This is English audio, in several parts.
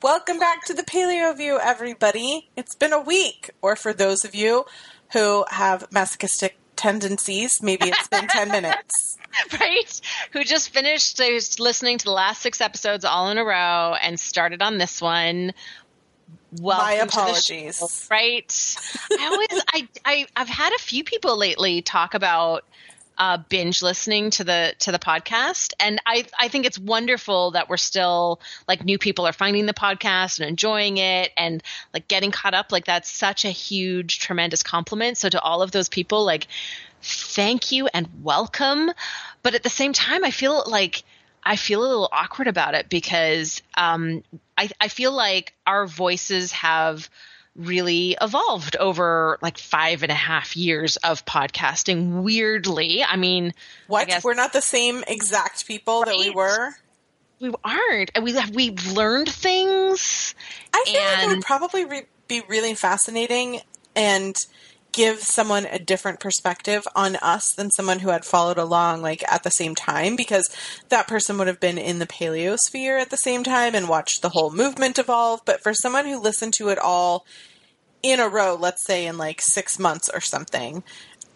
Welcome back to the Paleo View, everybody. It's been a week, or for those of you who have masochistic tendencies, maybe it's been 10 minutes. Right? Who just finished who's listening to the last six episodes all in a row and started on this one. Welcome My apologies. Show, right? I always, I, I, I've had a few people lately talk about uh, binge listening to the to the podcast, and I I think it's wonderful that we're still like new people are finding the podcast and enjoying it and like getting caught up. Like that's such a huge, tremendous compliment. So to all of those people, like thank you and welcome. But at the same time, I feel like I feel a little awkward about it because um, I, I feel like our voices have really evolved over like five and a half years of podcasting. Weirdly, I mean, what I we're not the same exact people right? that we were. We aren't, and we have we've learned things. I feel and... like it would probably re- be really fascinating and give someone a different perspective on us than someone who had followed along like at the same time because that person would have been in the paleosphere at the same time and watched the whole movement evolve but for someone who listened to it all in a row, let's say in like six months or something,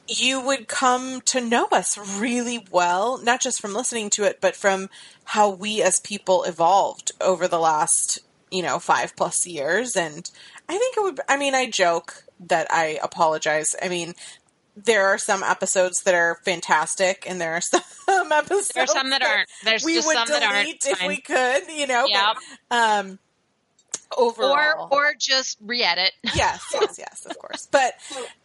you would come to know us really well, not just from listening to it, but from how we as people evolved over the last, you know, five plus years. And I think it would, I mean, I joke that I apologize. I mean, there are some episodes that are fantastic, and there are some episodes. There are some that, that aren't. There's we just would some delete that aren't. if we could, you know. Yep. But, um, overall. Or or just re-edit. yes, yes, yes, of course. But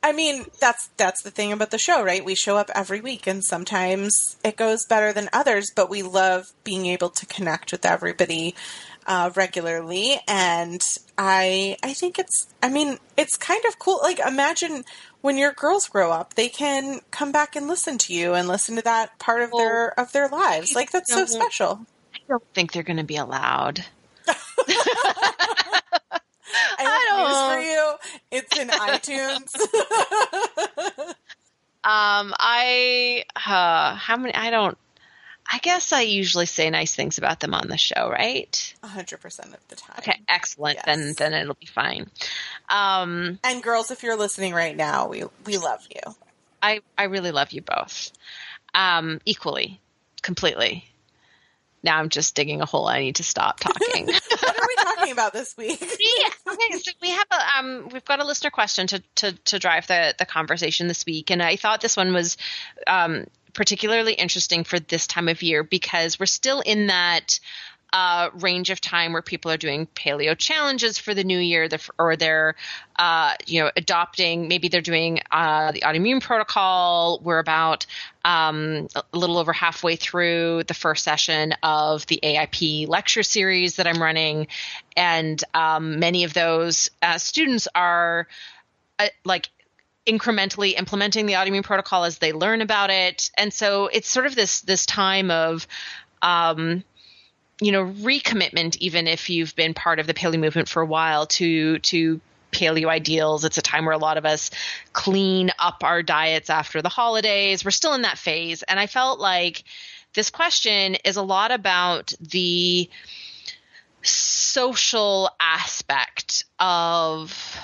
I mean, that's that's the thing about the show, right? We show up every week and sometimes it goes better than others, but we love being able to connect with everybody uh, regularly and I I think it's I mean, it's kind of cool. Like imagine when your girls grow up, they can come back and listen to you and listen to that part of their of their lives. Like that's so special. I don't think they're going to be allowed. News for you. It's in iTunes. um, I uh, how many? I don't. I guess I usually say nice things about them on the show, right? hundred percent of the time. Okay, excellent. Yes. Then then it'll be fine. Um, and girls, if you're listening right now, we we love you. I I really love you both, um, equally, completely. Now I'm just digging a hole. I need to stop talking. what are we talking about this week? yeah, okay, so we have a um, we've got a listener question to to to drive the the conversation this week, and I thought this one was um, particularly interesting for this time of year because we're still in that range of time where people are doing paleo challenges for the new year, or they're, uh, you know, adopting. Maybe they're doing uh, the autoimmune protocol. We're about um, a little over halfway through the first session of the AIP lecture series that I'm running, and um, many of those uh, students are uh, like incrementally implementing the autoimmune protocol as they learn about it and so it's sort of this this time of um, you know recommitment even if you've been part of the paleo movement for a while to to paleo ideals. It's a time where a lot of us clean up our diets after the holidays. We're still in that phase. And i felt like this question is a lot about the social aspect of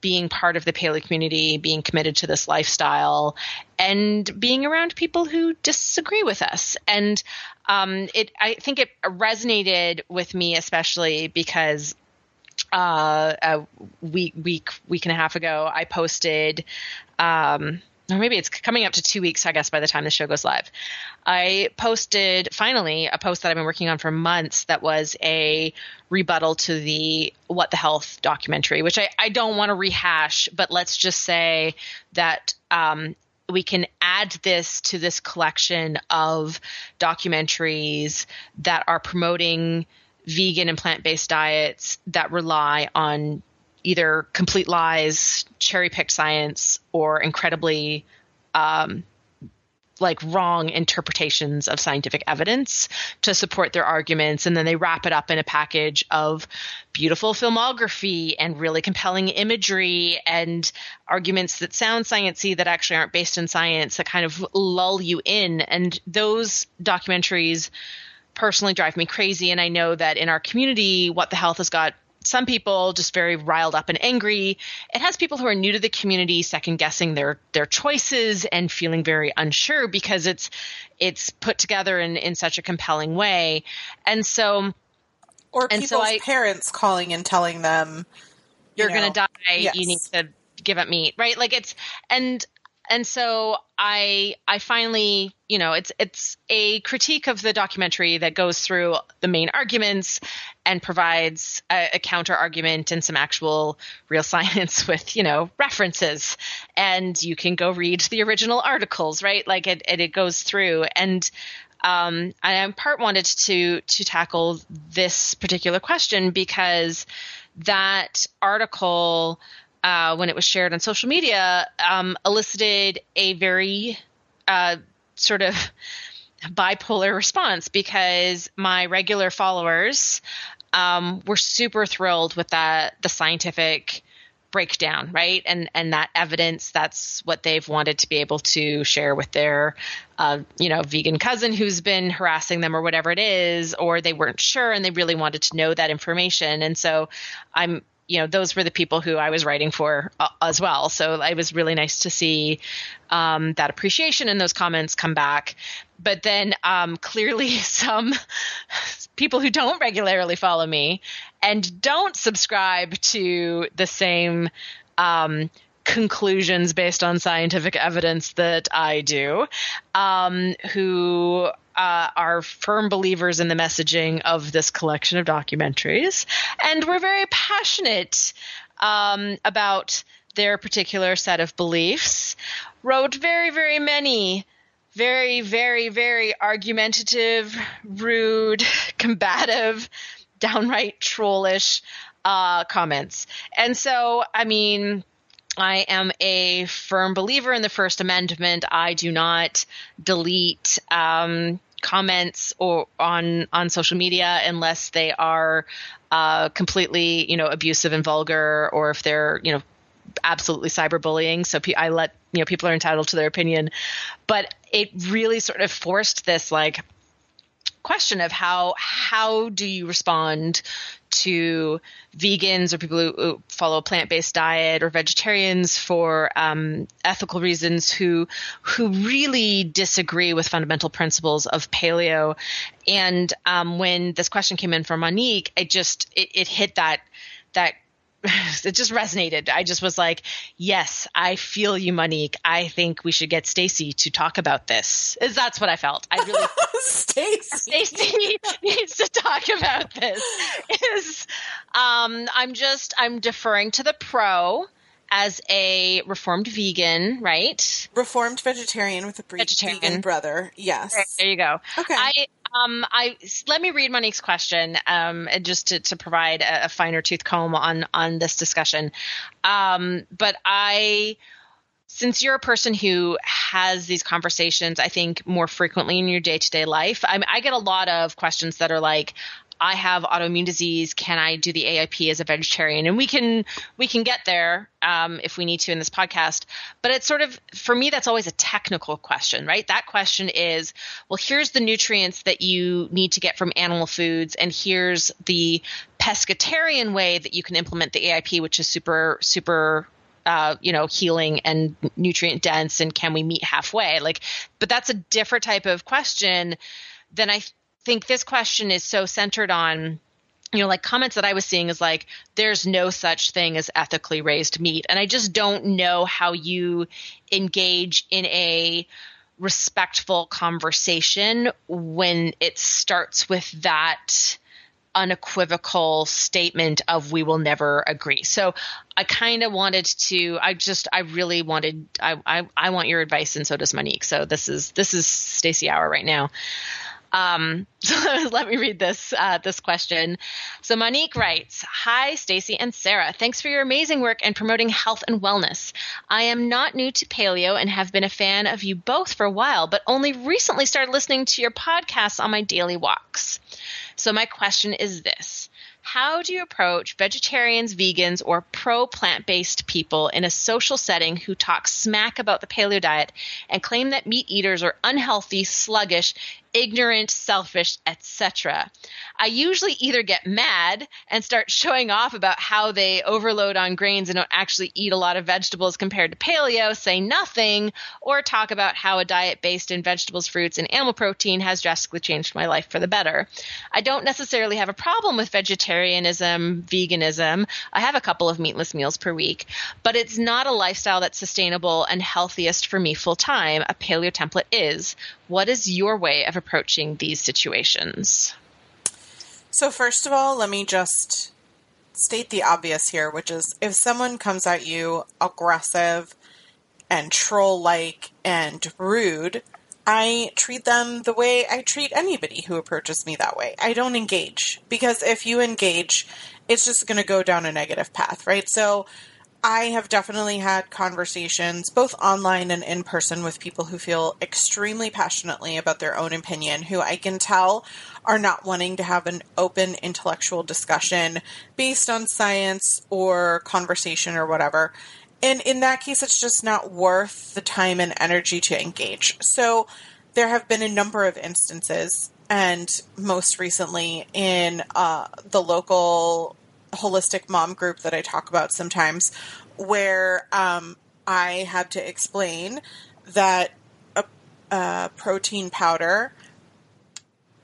being part of the paleo community, being committed to this lifestyle, and being around people who disagree with us. And um, it, I think it resonated with me especially because uh, a week, week, week and a half ago, I posted um, or maybe it's coming up to two weeks, I guess, by the time the show goes live. I posted finally a post that I've been working on for months that was a rebuttal to the What the Health documentary, which I, I don't want to rehash, but let's just say that um, we can add this to this collection of documentaries that are promoting vegan and plant based diets that rely on either complete lies, cherry picked science, or incredibly um, like wrong interpretations of scientific evidence to support their arguments. And then they wrap it up in a package of beautiful filmography and really compelling imagery and arguments that sound sciency that actually aren't based in science that kind of lull you in. And those documentaries personally drive me crazy. And I know that in our community what the health has got some people just very riled up and angry. It has people who are new to the community second guessing their their choices and feeling very unsure because it's it's put together in in such a compelling way. And so or and people's so I, parents calling and telling them you're you know, going to die, yes. you need to give up meat, right? Like it's and and so I I finally you know it's it's a critique of the documentary that goes through the main arguments and provides a, a counter argument and some actual real science with you know references. And you can go read the original articles right? Like it it, it goes through. And um, I in part wanted to to tackle this particular question because that article uh, when it was shared on social media, um, elicited a very uh, sort of bipolar response because my regular followers um, were super thrilled with that the scientific breakdown, right? And and that evidence that's what they've wanted to be able to share with their uh, you know, vegan cousin who's been harassing them or whatever it is, or they weren't sure and they really wanted to know that information. And so I'm you know those were the people who I was writing for uh, as well. So it was really nice to see um, that appreciation and those comments come back. But then um, clearly some people who don't regularly follow me and don't subscribe to the same um, conclusions based on scientific evidence that I do, um, who uh, are firm believers in the messaging of this collection of documentaries, and we're very passionate um, about their particular set of beliefs. Wrote very, very many very, very, very argumentative, rude, combative, downright trollish uh, comments. And so, I mean, I am a firm believer in the First Amendment. I do not delete um, comments or on on social media unless they are uh, completely you know abusive and vulgar or if they're you know absolutely cyberbullying. So i let you know people are entitled to their opinion. But it really sort of forced this like question of how how do you respond to vegans or people who follow a plant-based diet or vegetarians for um, ethical reasons who who really disagree with fundamental principles of paleo. And um, when this question came in from Monique it just it, it hit that that it just resonated. I just was like, yes, I feel you, Monique. I think we should get Stacy to talk about this. Is that's what I felt. I really Stacy Stacy needs to talk about this. Is um I'm just I'm deferring to the pro as a reformed vegan, right? Reformed vegetarian with a vegetarian. vegan brother. Yes. There you go. Okay. I um, I let me read Monique's question, um, just to, to provide a, a, finer tooth comb on on this discussion. Um, but I, since you're a person who has these conversations, I think more frequently in your day to day life, I, I get a lot of questions that are like, I have autoimmune disease. Can I do the AIP as a vegetarian? And we can we can get there um, if we need to in this podcast. But it's sort of for me that's always a technical question, right? That question is, well, here's the nutrients that you need to get from animal foods, and here's the pescatarian way that you can implement the AIP, which is super super uh, you know, healing and nutrient dense, and can we meet halfway? Like, but that's a different type of question than I think this question is so centered on you know, like comments that I was seeing is like, there's no such thing as ethically raised meat. And I just don't know how you engage in a respectful conversation when it starts with that unequivocal statement of we will never agree. So I kind of wanted to I just I really wanted I, I I want your advice and so does Monique. So this is this is Stacy Hour right now. Um, so let me read this uh, this question. So Monique writes, "Hi Stacy and Sarah. Thanks for your amazing work and promoting health and wellness. I am not new to paleo and have been a fan of you both for a while, but only recently started listening to your podcasts on my daily walks. So my question is this: how do you approach vegetarians, vegans, or pro plant based people in a social setting who talk smack about the paleo diet and claim that meat eaters are unhealthy, sluggish, ignorant, selfish, etc. I usually either get mad and start showing off about how they overload on grains and don't actually eat a lot of vegetables compared to paleo, say nothing, or talk about how a diet based in vegetables, fruits, and animal protein has drastically changed my life for the better. I don't necessarily have a problem with vegetarianism, veganism. I have a couple of meatless meals per week, but it's not a lifestyle that's sustainable and healthiest for me full time. A paleo template is. What is your way of approaching these situations? So, first of all, let me just state the obvious here, which is if someone comes at you aggressive and troll like and rude, I treat them the way I treat anybody who approaches me that way. I don't engage because if you engage, it's just going to go down a negative path, right? So I have definitely had conversations, both online and in person, with people who feel extremely passionately about their own opinion, who I can tell are not wanting to have an open intellectual discussion based on science or conversation or whatever. And in that case, it's just not worth the time and energy to engage. So there have been a number of instances, and most recently in uh, the local holistic mom group that I talk about sometimes, where um, I had to explain that a, a protein powder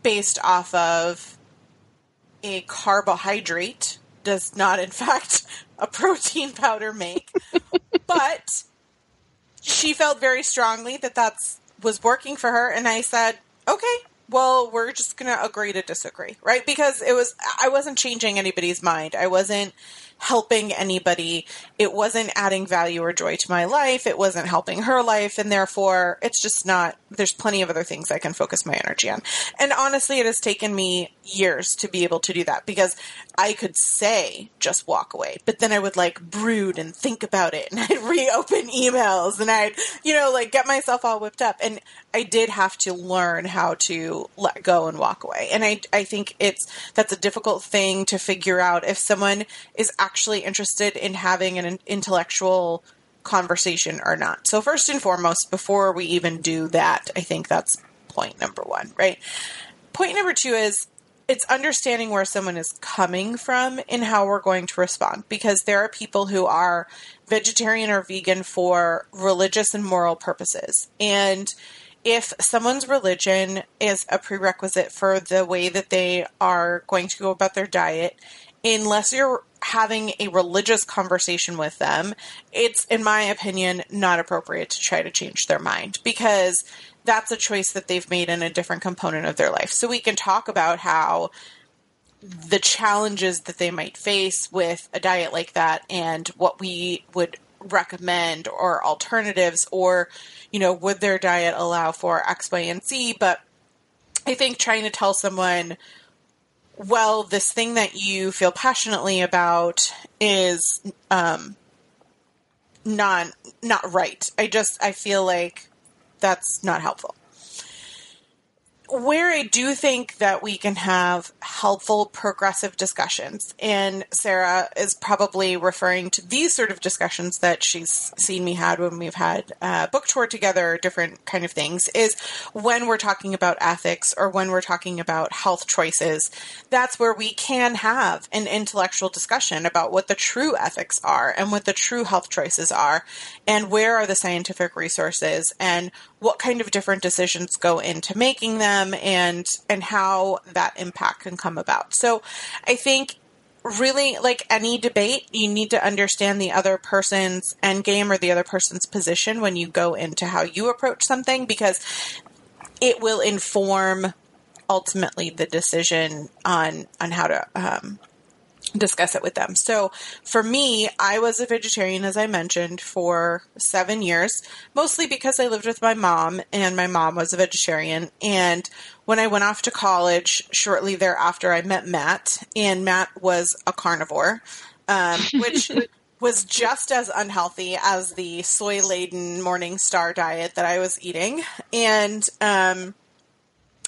based off of a carbohydrate does not, in fact, a protein powder make. but she felt very strongly that that's was working for her, and I said, "Okay, well, we're just going to agree to disagree, right? Because it was, I wasn't changing anybody's mind. I wasn't helping anybody. It wasn't adding value or joy to my life. It wasn't helping her life. And therefore, it's just not, there's plenty of other things I can focus my energy on. And honestly, it has taken me years to be able to do that because I could say just walk away, but then I would like brood and think about it and I'd reopen emails and I'd, you know, like get myself all whipped up. And I did have to learn how to let go and walk away. And I, I think it's, that's a difficult thing to figure out if someone is actually interested in having an intellectual conversation or not. So first and foremost, before we even do that, I think that's point number one, right? Point number two is it's understanding where someone is coming from and how we're going to respond because there are people who are vegetarian or vegan for religious and moral purposes. And if someone's religion is a prerequisite for the way that they are going to go about their diet, unless you're having a religious conversation with them, it's, in my opinion, not appropriate to try to change their mind because that's a choice that they've made in a different component of their life. So we can talk about how the challenges that they might face with a diet like that and what we would recommend or alternatives or you know would their diet allow for x y and z but i think trying to tell someone well this thing that you feel passionately about is um not not right. I just i feel like that's not helpful where I do think that we can have helpful progressive discussions, and Sarah is probably referring to these sort of discussions that she's seen me had when we've had a book tour together, different kind of things, is when we're talking about ethics or when we're talking about health choices. That's where we can have an intellectual discussion about what the true ethics are and what the true health choices are, and where are the scientific resources and what kind of different decisions go into making them and and how that impact can come about. So I think really like any debate, you need to understand the other person's end game or the other person's position when you go into how you approach something because it will inform ultimately the decision on on how to um, discuss it with them. So for me, I was a vegetarian, as I mentioned, for seven years, mostly because I lived with my mom and my mom was a vegetarian. And when I went off to college, shortly thereafter, I met Matt, and Matt was a carnivore, um, which. was just as unhealthy as the soy laden MorningStar diet that I was eating. And um,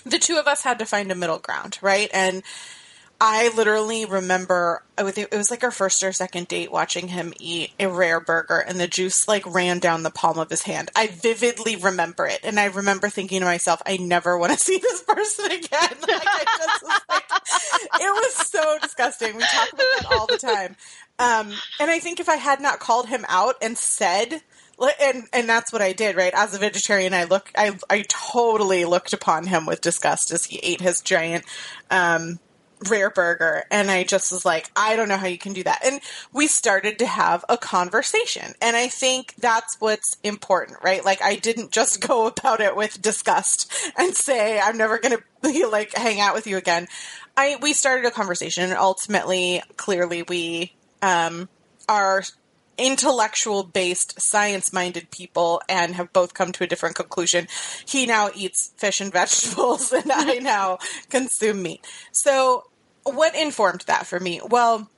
the two of us had to find a middle ground, right? And I literally remember it was like our first or second date watching him eat a rare burger and the juice like ran down the palm of his hand. I vividly remember it. And I remember thinking to myself, I never want to see this person again. Like, I was like, it was so disgusting. We talk about that all the time. Um, and I think if I had not called him out and said, and and that's what I did, right? As a vegetarian, I look, I I totally looked upon him with disgust as he ate his giant um, rare burger and I just was like, I don't know how you can do that. And we started to have a conversation. And I think that's what's important, right? Like I didn't just go about it with disgust and say, I'm never going to like hang out with you again. I, we started a conversation and ultimately, clearly we, um, are intellectual based, science minded people and have both come to a different conclusion. He now eats fish and vegetables, and I now consume meat. So, what informed that for me? Well,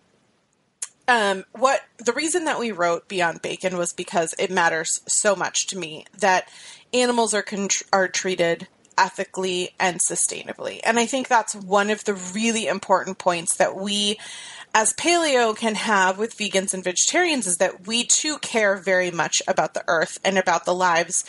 um, what the reason that we wrote Beyond Bacon was because it matters so much to me that animals are con- are treated ethically and sustainably. And I think that's one of the really important points that we as paleo can have with vegans and vegetarians is that we too care very much about the earth and about the lives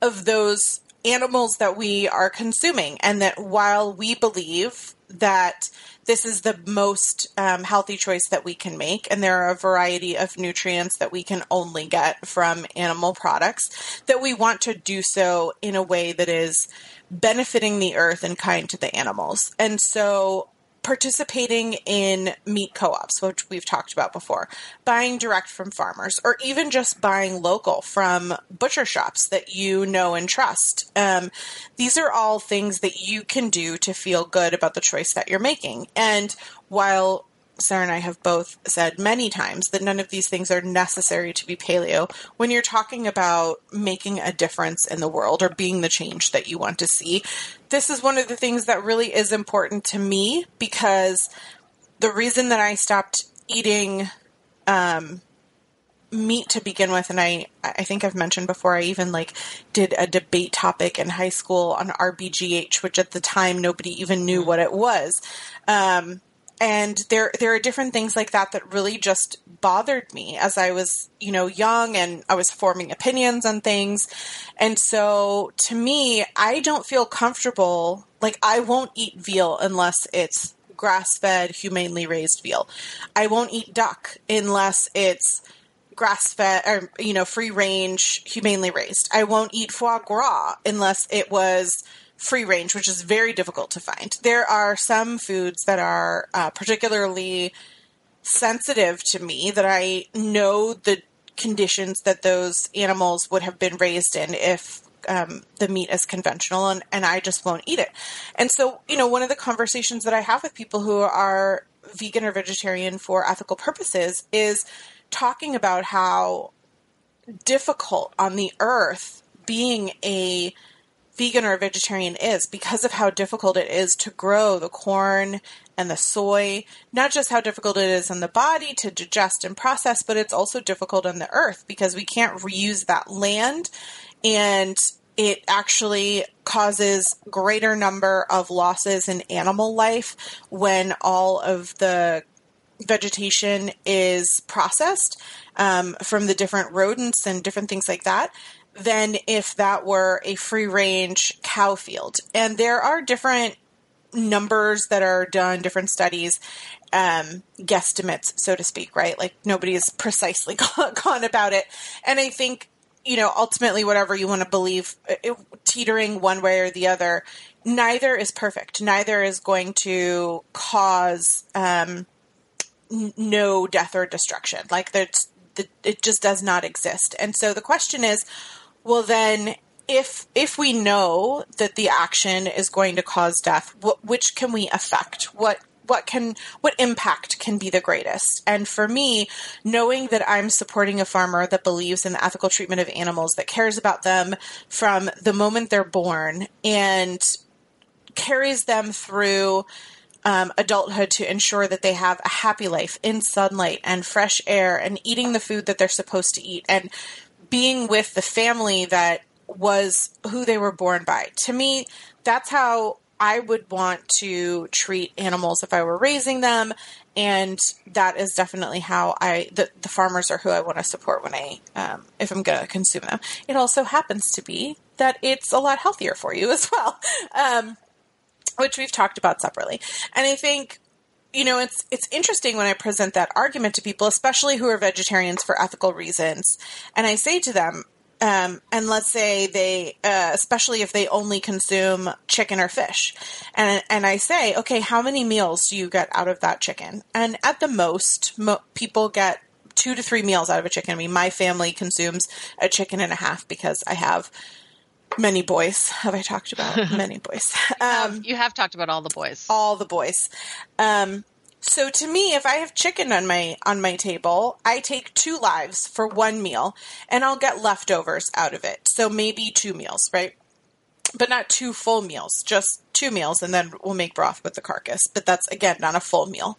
of those animals that we are consuming. And that while we believe that this is the most um, healthy choice that we can make, and there are a variety of nutrients that we can only get from animal products, that we want to do so in a way that is benefiting the earth and kind to the animals. And so participating in meat co-ops, which we've talked about before, buying direct from farmers, or even just buying local from butcher shops that you know and trust. Um, these are all things that you can do to feel good about the choice that you're making. And while Sarah and I have both said many times that none of these things are necessary to be paleo. When you're talking about making a difference in the world or being the change that you want to see, this is one of the things that really is important to me because the reason that I stopped eating um, meat to begin with, and I I think I've mentioned before, I even like did a debate topic in high school on RBGH, which at the time nobody even knew what it was. Um, and there there are different things like that that really just bothered me as I was you know young and I was forming opinions on things. And so to me I don't feel comfortable like I won't eat veal unless it's grass fed humanely raised veal. I won't eat duck unless it's grass fed or you know free range humanely raised. I won't eat foie gras unless it was free range, which is very difficult to find. There are some foods that are uh, particularly sensitive to me that I know the conditions that those animals would have been raised in if um, the meat is conventional and, and I just won't eat it. And so, you know, one of the conversations that I have with people who are vegan or vegetarian for ethical purposes is talking about how difficult on the earth being a vegan or vegetarian is because of how difficult it is to grow the corn and the soy. Not just how difficult it is in the body to digest and process, but it's also difficult on the earth because we can't reuse that land and it actually causes greater number of losses in animal life when all of the vegetation is processed um, from the different rodents and different things like that than if that were a free range cow field. And there are different numbers that are done, different studies, um, guesstimates, so to speak, right? Like nobody is precisely gone about it. And I think, you know, ultimately, whatever you want to believe, it, teetering one way or the other, neither is perfect. Neither is going to cause um, n- no death or destruction. Like that's the, it just does not exist. And so the question is, well, then if if we know that the action is going to cause death, which can we affect? What what can what impact can be the greatest and for me knowing that i'm supporting a farmer that believes in the ethical treatment of animals that cares about them from the moment they're born and carries them through um, adulthood to ensure that they have a happy life in sunlight and fresh air and eating the food that they're supposed to eat and being with the family that was who they were born by. To me, that's how I would want to treat animals if I were raising them. And that is definitely how I, the, the farmers are who I want to support when I, um, if I'm going to consume them. It also happens to be that it's a lot healthier for you as well. Um, which we've talked about separately. And I think you know it's it's interesting when I present that argument to people, especially who are vegetarians for ethical reasons, and I say to them, um, and let's say they, uh, especially if they only consume chicken or fish, and and I say, okay, how many meals do you get out of that chicken? And at the most, mo- people get two to three meals out of a chicken. I mean, my family consumes a chicken and a half because I have many boys. Have I talked about many boys? Um, you have talked about all the boys. All the boys. Um, so to me, if I have chicken on my on my table, I take two lives for one meal, and I'll get leftovers out of it. So maybe two meals, right? But not two full meals, just two meals, and then we'll make broth with the carcass. But that's again not a full meal.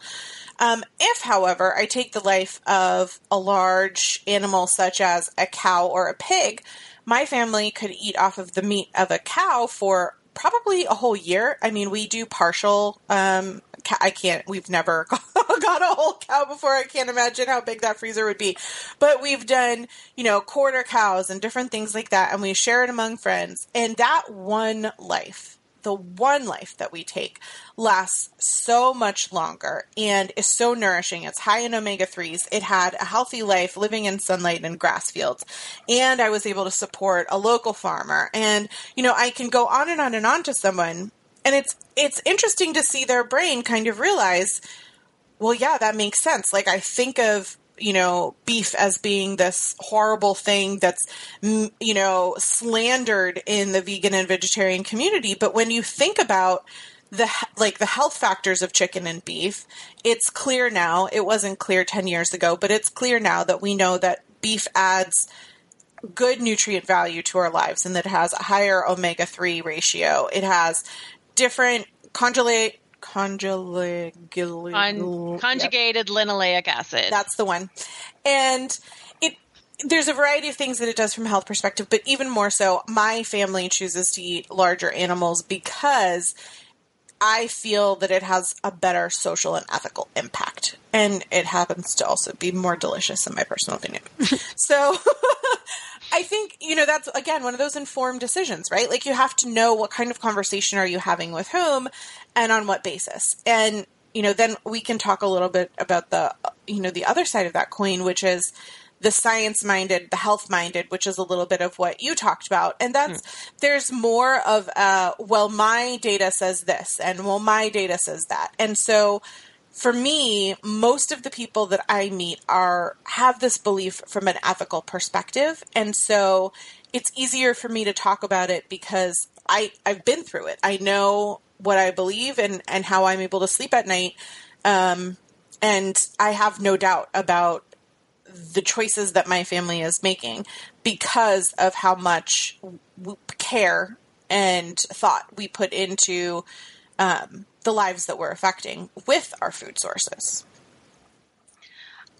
Um, if, however, I take the life of a large animal such as a cow or a pig, my family could eat off of the meat of a cow for probably a whole year. I mean, we do partial. Um, I can't. We've never got a whole cow before. I can't imagine how big that freezer would be. But we've done, you know, quarter cows and different things like that, and we share it among friends. And that one life the one life that we take lasts so much longer and is so nourishing. It's high in omega 3s. It had a healthy life living in sunlight and grass fields. And I was able to support a local farmer. And, you know, I can go on and on and on to someone. And it's it's interesting to see their brain kind of realize, well, yeah, that makes sense. Like I think of you know, beef as being this horrible thing that's, you know, slandered in the vegan and vegetarian community. But when you think about the like the health factors of chicken and beef, it's clear now. It wasn't clear 10 years ago, but it's clear now that we know that beef adds good nutrient value to our lives and that it has a higher omega 3 ratio. It has different conjugate conjugated Con- conjugated yep. linoleic acid. That's the one. And it there's a variety of things that it does from a health perspective, but even more so, my family chooses to eat larger animals because I feel that it has a better social and ethical impact. And it happens to also be more delicious, in my personal opinion. so I think, you know, that's again one of those informed decisions, right? Like you have to know what kind of conversation are you having with whom and on what basis. And, you know, then we can talk a little bit about the, you know, the other side of that coin, which is the science minded, the health minded, which is a little bit of what you talked about. And that's, mm. there's more of, uh, well, my data says this, and well, my data says that. And so, for me, most of the people that I meet are have this belief from an ethical perspective, and so it's easier for me to talk about it because I I've been through it. I know what I believe and and how I'm able to sleep at night, um, and I have no doubt about the choices that my family is making because of how much care and thought we put into um, the lives that we're affecting with our food sources.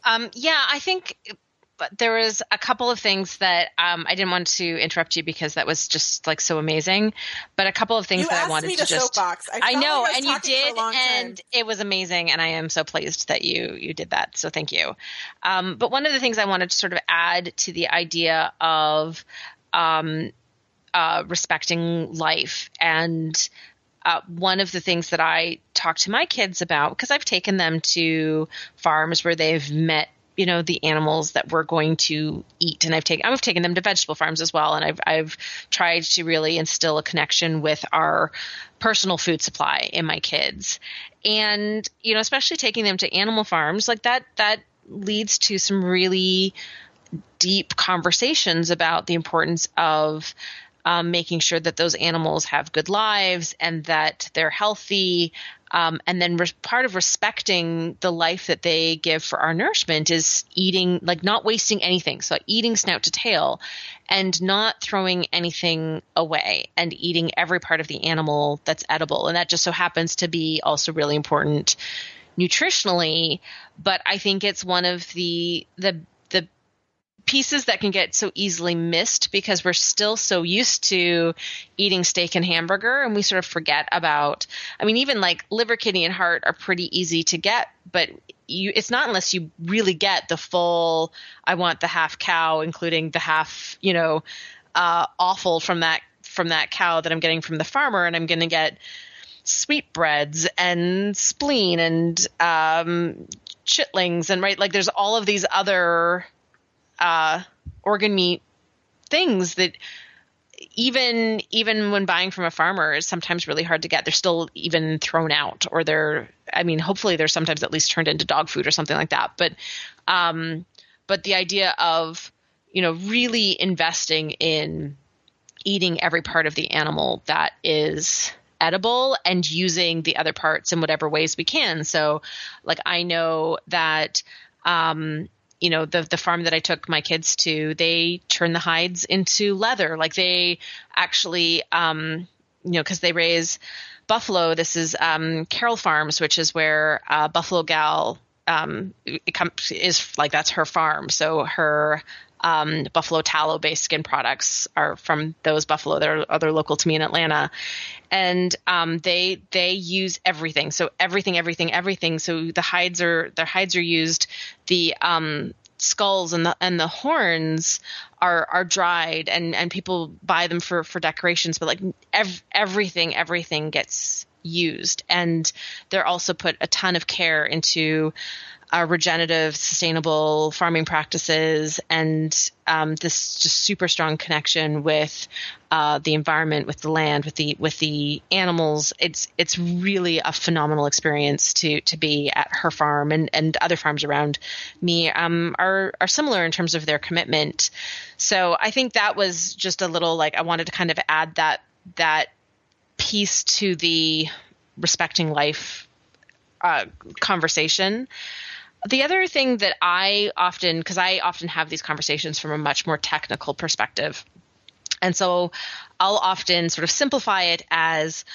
Um, yeah, I think but there was a couple of things that um, I didn't want to interrupt you because that was just like so amazing. But a couple of things you that I wanted to, to just soapbox. I, I know, and you did, and time. it was amazing, and I am so pleased that you you did that. So thank you. Um, but one of the things I wanted to sort of add to the idea of um, uh, respecting life and uh, one of the things that I talk to my kids about because I've taken them to farms where they've met you know the animals that we're going to eat. And i've taken i've taken them to vegetable farms as well. And i've i've tried to really instill a connection with our personal food supply in my kids. And you know especially taking them to animal farms like that that leads to some really deep conversations about the importance of um, making sure that those animals have good lives and that they're healthy um, and then re- part of respecting the life that they give for our nourishment is eating, like not wasting anything. So eating snout to tail and not throwing anything away and eating every part of the animal that's edible. And that just so happens to be also really important nutritionally. But I think it's one of the, the pieces that can get so easily missed because we're still so used to eating steak and hamburger and we sort of forget about I mean even like liver kidney and heart are pretty easy to get but you it's not unless you really get the full I want the half cow including the half you know uh, offal from that from that cow that I'm getting from the farmer and I'm going to get sweetbreads and spleen and um, chitlings and right like there's all of these other uh, organ meat things that even even when buying from a farmer is sometimes really hard to get. They're still even thrown out, or they're I mean, hopefully they're sometimes at least turned into dog food or something like that. But um, but the idea of you know really investing in eating every part of the animal that is edible and using the other parts in whatever ways we can. So, like I know that um, you know the the farm that I took my kids to, they turn the hides into leather. Like they actually, um, you know, because they raise buffalo. This is um, Carroll Farms, which is where uh, Buffalo Gal um, is like that's her farm. So her um, buffalo tallow based skin products are from those buffalo. They're other local to me in Atlanta, and um, they they use everything. So everything, everything, everything. So the hides are their hides are used. The um, skulls and the and the horns are are dried and and people buy them for for decorations but like ev- everything everything gets used and they're also put a ton of care into uh, regenerative, sustainable farming practices, and um, this just super strong connection with uh, the environment, with the land, with the with the animals. It's it's really a phenomenal experience to to be at her farm and, and other farms around me um, are are similar in terms of their commitment. So I think that was just a little like I wanted to kind of add that that piece to the respecting life uh, conversation. The other thing that I often, because I often have these conversations from a much more technical perspective, and so I'll often sort of simplify it as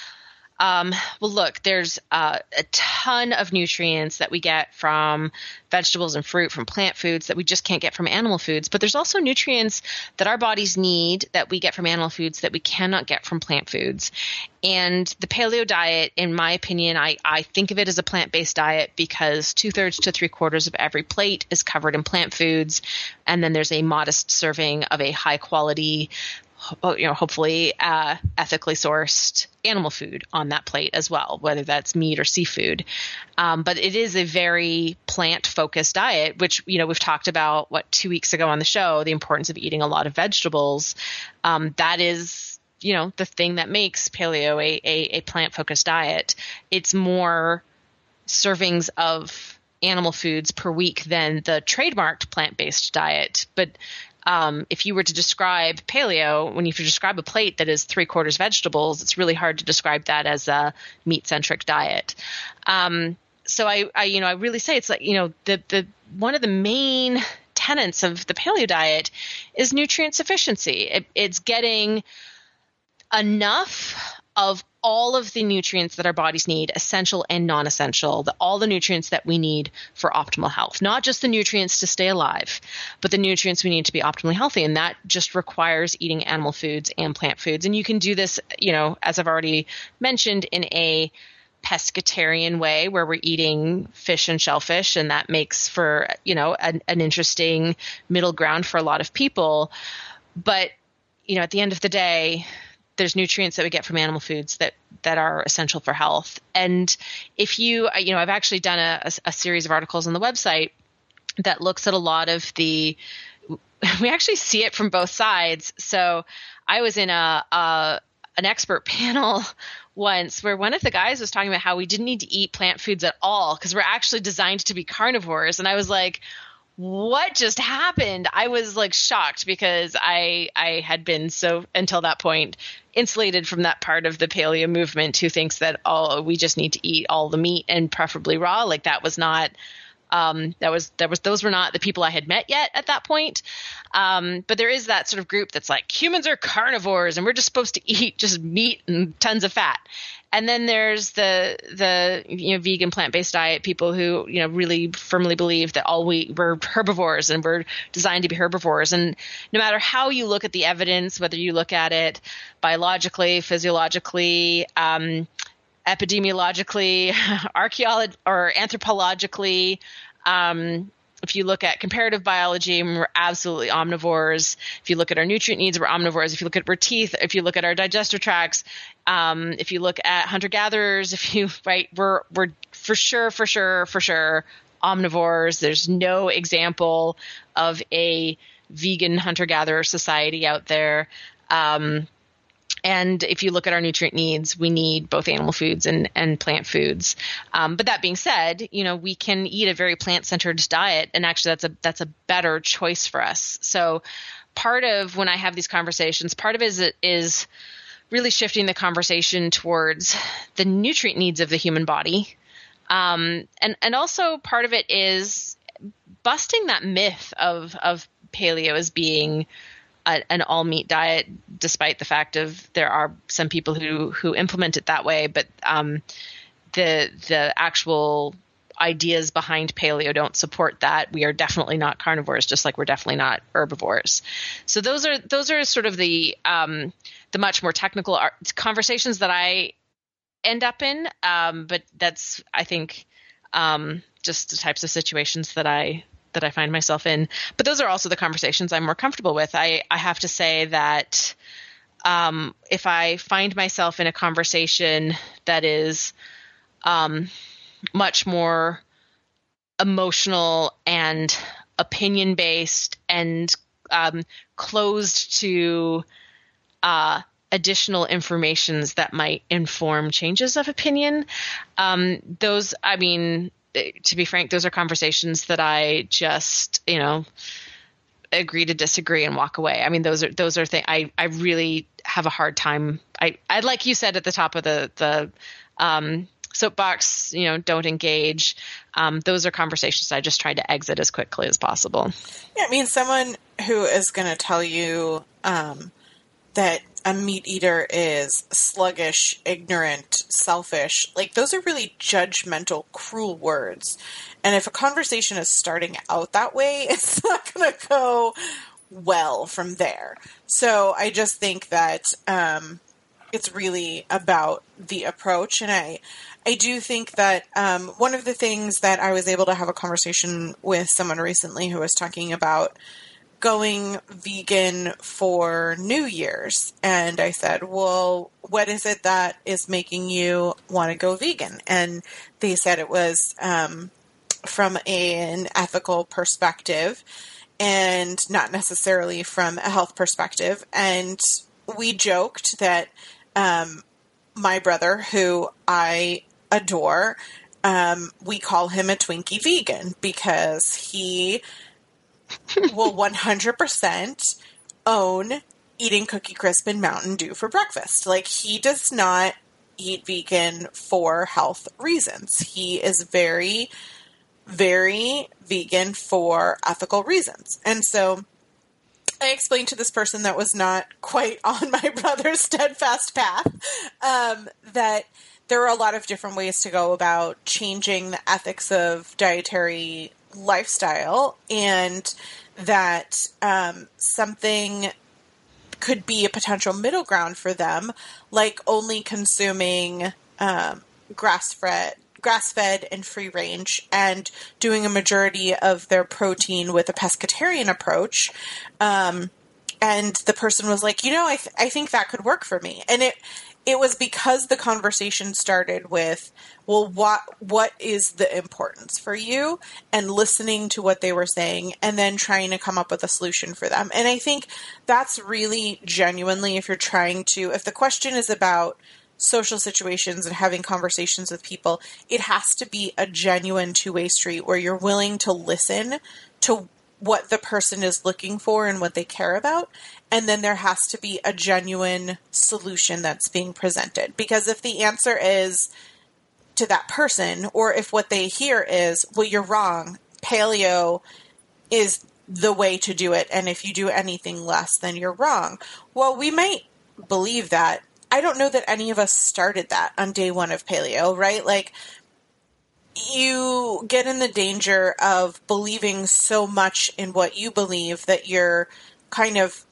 um, well, look, there's uh, a ton of nutrients that we get from vegetables and fruit, from plant foods that we just can't get from animal foods. But there's also nutrients that our bodies need that we get from animal foods that we cannot get from plant foods. And the paleo diet, in my opinion, I, I think of it as a plant based diet because two thirds to three quarters of every plate is covered in plant foods. And then there's a modest serving of a high quality you know, hopefully uh, ethically sourced animal food on that plate as well, whether that's meat or seafood. Um, but it is a very plant focused diet, which, you know, we've talked about what two weeks ago on the show, the importance of eating a lot of vegetables. Um, that is, you know, the thing that makes paleo a, a, a plant focused diet. It's more servings of animal foods per week than the trademarked plant based diet. But um, if you were to describe paleo, when you describe a plate that is three quarters vegetables, it's really hard to describe that as a meat centric diet. Um, so I, I, you know, I really say it's like, you know, the, the, one of the main tenets of the paleo diet is nutrient sufficiency. It, it's getting enough of all of the nutrients that our bodies need, essential and non essential, all the nutrients that we need for optimal health. Not just the nutrients to stay alive, but the nutrients we need to be optimally healthy. And that just requires eating animal foods and plant foods. And you can do this, you know, as I've already mentioned, in a pescatarian way where we're eating fish and shellfish and that makes for you know an, an interesting middle ground for a lot of people but you know at the end of the day there's nutrients that we get from animal foods that that are essential for health. And if you, you know, I've actually done a, a, a series of articles on the website that looks at a lot of the we actually see it from both sides. So I was in a, a an expert panel once where one of the guys was talking about how we didn't need to eat plant foods at all because we're actually designed to be carnivores and I was like what just happened i was like shocked because i i had been so until that point insulated from that part of the paleo movement who thinks that oh we just need to eat all the meat and preferably raw like that was not um, that was that was those were not the people I had met yet at that point. Um, but there is that sort of group that's like humans are carnivores and we're just supposed to eat just meat and tons of fat. And then there's the the you know vegan plant based diet people who you know really firmly believe that all we we're herbivores and we're designed to be herbivores. And no matter how you look at the evidence, whether you look at it biologically, physiologically, um, epidemiologically, archaeologically, or anthropologically. Um, if you look at comparative biology, we're absolutely omnivores. If you look at our nutrient needs, we're omnivores. If you look at our teeth, if you look at our digestive tracts, um, if you look at hunter gatherers, if you right, we're we're for sure, for sure, for sure omnivores. There's no example of a vegan hunter gatherer society out there. Um, and if you look at our nutrient needs, we need both animal foods and, and plant foods. Um, but that being said, you know, we can eat a very plant centered diet, and actually, that's a that's a better choice for us. So, part of when I have these conversations, part of it is, is really shifting the conversation towards the nutrient needs of the human body, um, and and also part of it is busting that myth of of paleo as being a, an all meat diet, despite the fact of there are some people who who implement it that way, but um, the the actual ideas behind paleo don't support that. We are definitely not carnivores, just like we're definitely not herbivores. So those are those are sort of the um, the much more technical conversations that I end up in. Um, but that's I think um, just the types of situations that I that I find myself in. But those are also the conversations I'm more comfortable with. I, I have to say that um, if I find myself in a conversation that is um, much more emotional and opinion based and um, closed to uh, additional informations that might inform changes of opinion. Um, those, I mean, to be frank, those are conversations that I just, you know, agree to disagree and walk away. I mean, those are those are things I I really have a hard time. I I like you said at the top of the the um, soapbox, you know, don't engage. Um, those are conversations I just try to exit as quickly as possible. Yeah, I mean, someone who is going to tell you um, that a meat eater is sluggish, ignorant, selfish. Like, those are really judgmental, cruel words. And if a conversation is starting out that way, it's not going to go well from there. So I just think that um, it's really about the approach. And I, I do think that um, one of the things that I was able to have a conversation with someone recently who was talking about going vegan for New Year's. And I said, Well, what is it that is making you want to go vegan? And they said it was um, from an ethical perspective and not necessarily from a health perspective. And we joked that um, my brother, who I adore, um, we call him a Twinkie vegan because he will 100% own eating Cookie Crisp and Mountain Dew for breakfast. Like, he does not eat vegan for health reasons. He is very, very vegan for ethical reasons. And so I explained to this person that was not quite on my brother's steadfast path um, that there are a lot of different ways to go about changing the ethics of dietary lifestyle and that um, something could be a potential middle ground for them, like only consuming um, grass fed, grass fed and free range, and doing a majority of their protein with a pescatarian approach, um, and the person was like, you know, I, th- I think that could work for me. And it, it was because the conversation started with, well, what, what is the importance for you and listening to what they were saying and then trying to come up with a solution for them. And I think that's really genuinely, if you're trying to, if the question is about, social situations and having conversations with people, it has to be a genuine two way street where you're willing to listen to what the person is looking for and what they care about. And then there has to be a genuine solution that's being presented. Because if the answer is to that person, or if what they hear is, well, you're wrong, paleo is the way to do it. And if you do anything less, then you're wrong. Well, we might believe that. I don't know that any of us started that on day one of paleo, right? Like, you get in the danger of believing so much in what you believe that you're kind of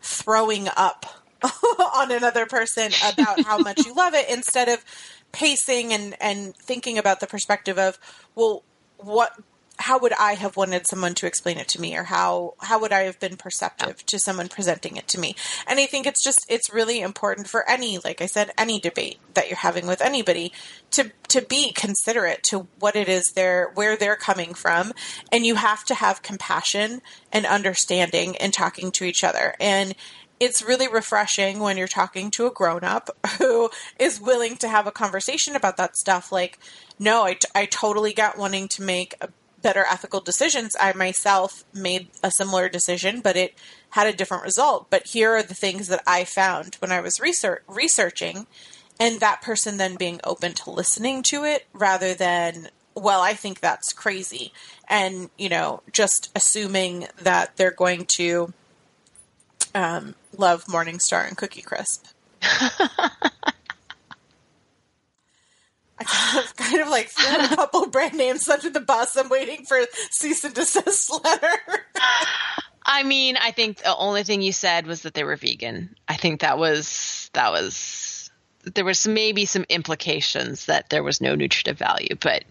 throwing up on another person about how much you love it instead of pacing and, and thinking about the perspective of, well, what how would I have wanted someone to explain it to me or how how would I have been perceptive to someone presenting it to me? And I think it's just it's really important for any like I said any debate that you're having with anybody to to be considerate to what it is they're where they're coming from. And you have to have compassion and understanding in talking to each other. And it's really refreshing when you're talking to a grown up who is willing to have a conversation about that stuff like no I, t- I totally get wanting to make a better ethical decisions. I myself made a similar decision, but it had a different result. But here are the things that I found when I was research- researching, and that person then being open to listening to it rather than, well, I think that's crazy. And, you know, just assuming that they're going to um, love MorningStar and Cookie Crisp. I kind of, kind of like threw a couple brand names under the bus. I'm waiting for cease and desist letter. I mean, I think the only thing you said was that they were vegan. I think that was that was there was maybe some implications that there was no nutritive value, but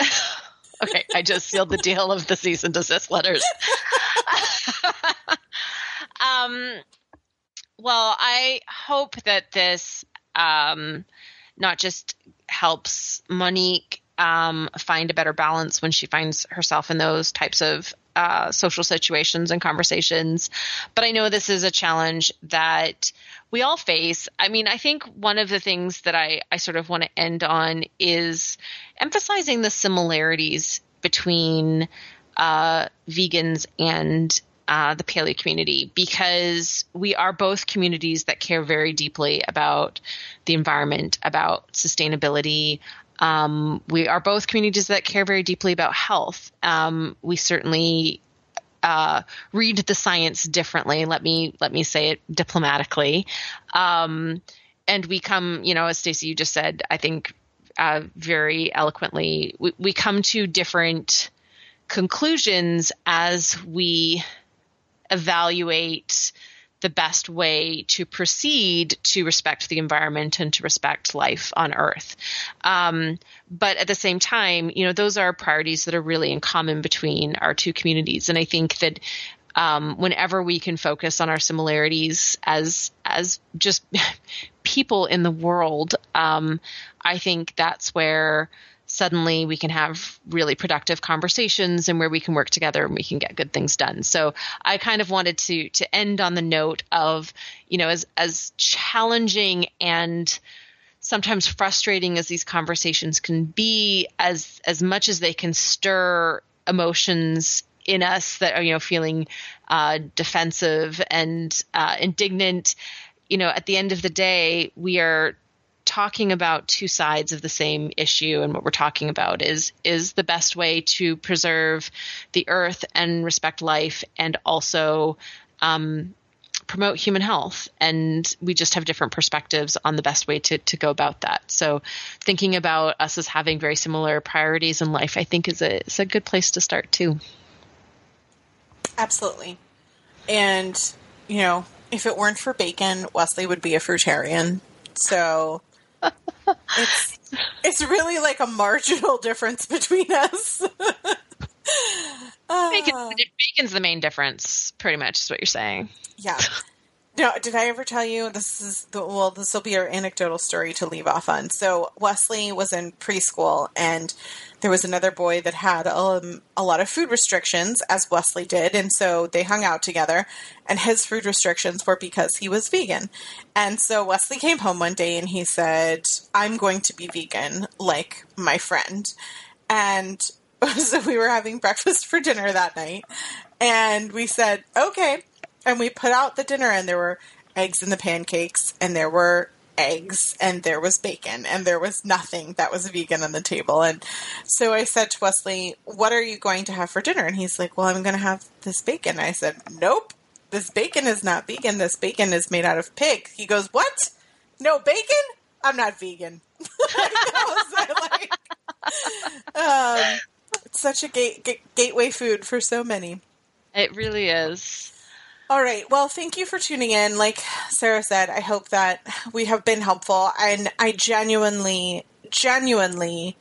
okay, I just sealed the deal of the cease and desist letters. um, well, I hope that this um, not just helps Monique um, find a better balance when she finds herself in those types of uh, social situations and conversations. But I know this is a challenge that we all face. I mean, I think one of the things that I, I sort of want to end on is emphasizing the similarities between uh, vegans and uh, the paleo community because we are both communities that care very deeply about the environment, about sustainability. Um, we are both communities that care very deeply about health. Um, we certainly uh, read the science differently. Let me let me say it diplomatically. Um, and we come, you know, as Stacy you just said, I think uh, very eloquently, we, we come to different conclusions as we evaluate the best way to proceed to respect the environment and to respect life on Earth. Um, but at the same time, you know, those are priorities that are really in common between our two communities. And I think that um, whenever we can focus on our similarities as as just people in the world, um, I think that's where suddenly we can have really productive conversations and where we can work together and we can get good things done. So I kind of wanted to to end on the note of, you know, as as challenging and sometimes frustrating as these conversations can be as as much as they can stir emotions in us that are you know feeling uh, defensive and uh, indignant you know at the end of the day we are talking about two sides of the same issue and what we're talking about is is the best way to preserve the earth and respect life and also um, promote human health. And we just have different perspectives on the best way to, to go about that. So thinking about us as having very similar priorities in life i think is a, is a good place to start too. Absolutely. And you know if it weren't for bacon wesley would be a fruitarian. So it's it's really like a marginal difference between us. uh, bacon, Vegan's the main difference, pretty much, is what you're saying. Yeah. No, did I ever tell you this is the, well? This will be our anecdotal story to leave off on. So Wesley was in preschool, and there was another boy that had um, a lot of food restrictions, as Wesley did, and so they hung out together. And his food restrictions were because he was vegan. And so Wesley came home one day and he said, "I'm going to be vegan, like my friend." And so we were having breakfast for dinner that night, and we said, "Okay." And we put out the dinner and there were eggs in the pancakes and there were eggs and there was bacon and there was nothing that was vegan on the table. And so i said to wesley what are you going to have for dinner? And he's like well i'm going to have this bacon. I said nope. This bacon is not vegan. This bacon is made out of pig. He goes what? No bacon? I'm not vegan. Like, um, it's such a gate, gateway food for so many. It really is all right. Well, thank you for tuning in. Like Sarah said, I hope that we have been helpful, and I genuinely, genuinely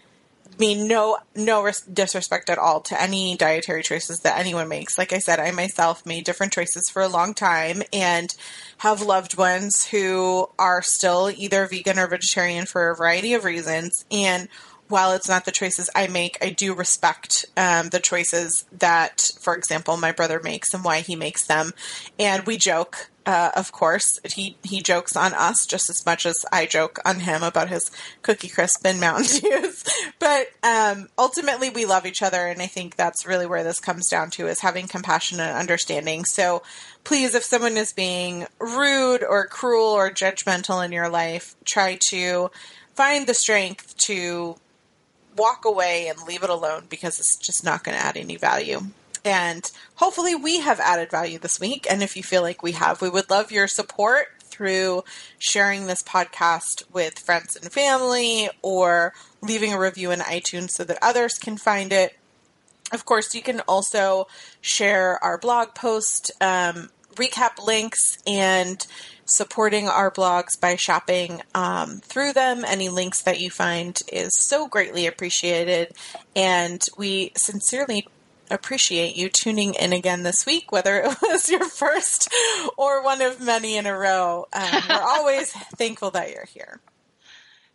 mean no no res- disrespect at all to any dietary choices that anyone makes. Like I said, I myself made different choices for a long time and have loved ones who are still either vegan or vegetarian for a variety of reasons and while it's not the choices I make, I do respect um, the choices that, for example, my brother makes and why he makes them. And we joke, uh, of course. He he jokes on us just as much as I joke on him about his Cookie Crisp and Mountain Dews. but um, ultimately, we love each other, and I think that's really where this comes down to is having compassion and understanding. So. Please, if someone is being rude or cruel or judgmental in your life, try to find the strength to walk away and leave it alone because it's just not going to add any value. And hopefully, we have added value this week. And if you feel like we have, we would love your support through sharing this podcast with friends and family or leaving a review in iTunes so that others can find it. Of course, you can also share our blog post, um, recap links, and supporting our blogs by shopping um, through them. Any links that you find is so greatly appreciated. And we sincerely appreciate you tuning in again this week, whether it was your first or one of many in a row. Um, we're always thankful that you're here.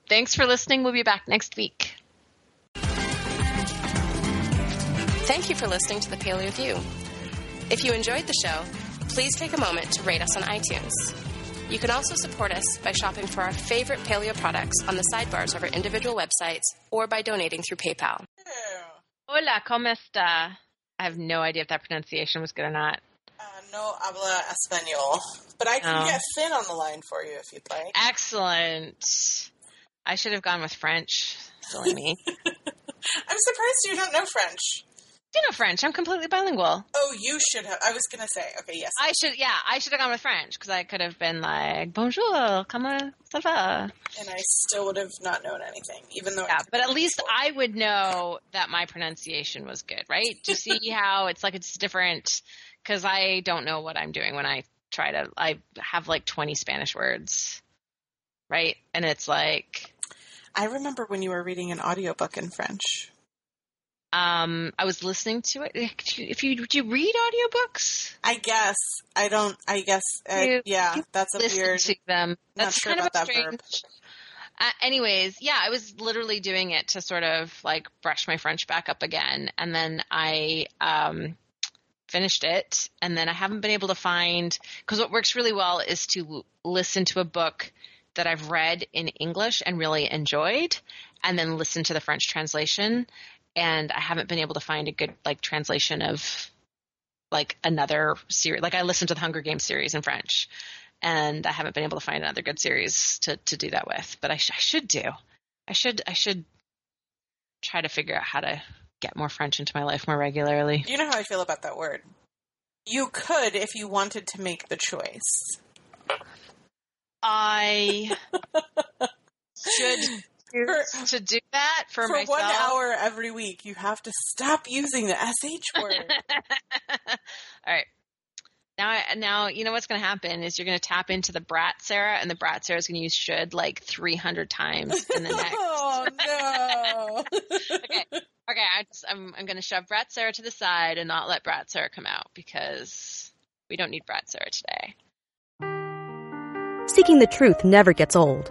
Thanks for listening. We'll be back next week. Thank you for listening to the Paleo View. If you enjoyed the show, please take a moment to rate us on iTunes. You can also support us by shopping for our favorite paleo products on the sidebars of our individual websites or by donating through PayPal. Hola, ¿cómo está? I have no idea if that pronunciation was good or not. Uh, no habla español, but I can oh. get Finn on the line for you if you'd like. Excellent. I should have gone with French. Silly me. I'm surprised you don't know French you know French. I'm completely bilingual. Oh, you should have. I was gonna say. Okay, yes. I should. Yeah, I should have gone with French because I could have been like Bonjour, comment ça va? And I still would have not known anything, even though. Yeah, but at least I would know that my pronunciation was good, right? To see how it's like it's different because I don't know what I'm doing when I try to. I have like 20 Spanish words, right? And it's like. I remember when you were reading an audiobook in French. Um, I was listening to it. If you do you read audiobooks? I guess I don't. I guess uh, yeah, that's a weird. to them. That's sure kind of a strange. Uh, anyways, yeah, I was literally doing it to sort of like brush my French back up again, and then I um, finished it, and then I haven't been able to find because what works really well is to listen to a book that I've read in English and really enjoyed, and then listen to the French translation and I haven't been able to find a good like translation of like another series. Like I listened to the Hunger Games series in French, and I haven't been able to find another good series to to do that with. But I, sh- I should do. I should I should try to figure out how to get more French into my life more regularly. You know how I feel about that word. You could if you wanted to make the choice. I should for, to do that for, for myself. one hour every week. You have to stop using the sh word. All right. Now, now you know what's going to happen is you're going to tap into the brat Sarah, and the brat Sarah is going to use should like 300 times in the next. oh no! okay. Okay, I just, I'm I'm going to shove Brat Sarah to the side and not let Brat Sarah come out because we don't need Brat Sarah today. Seeking the truth never gets old.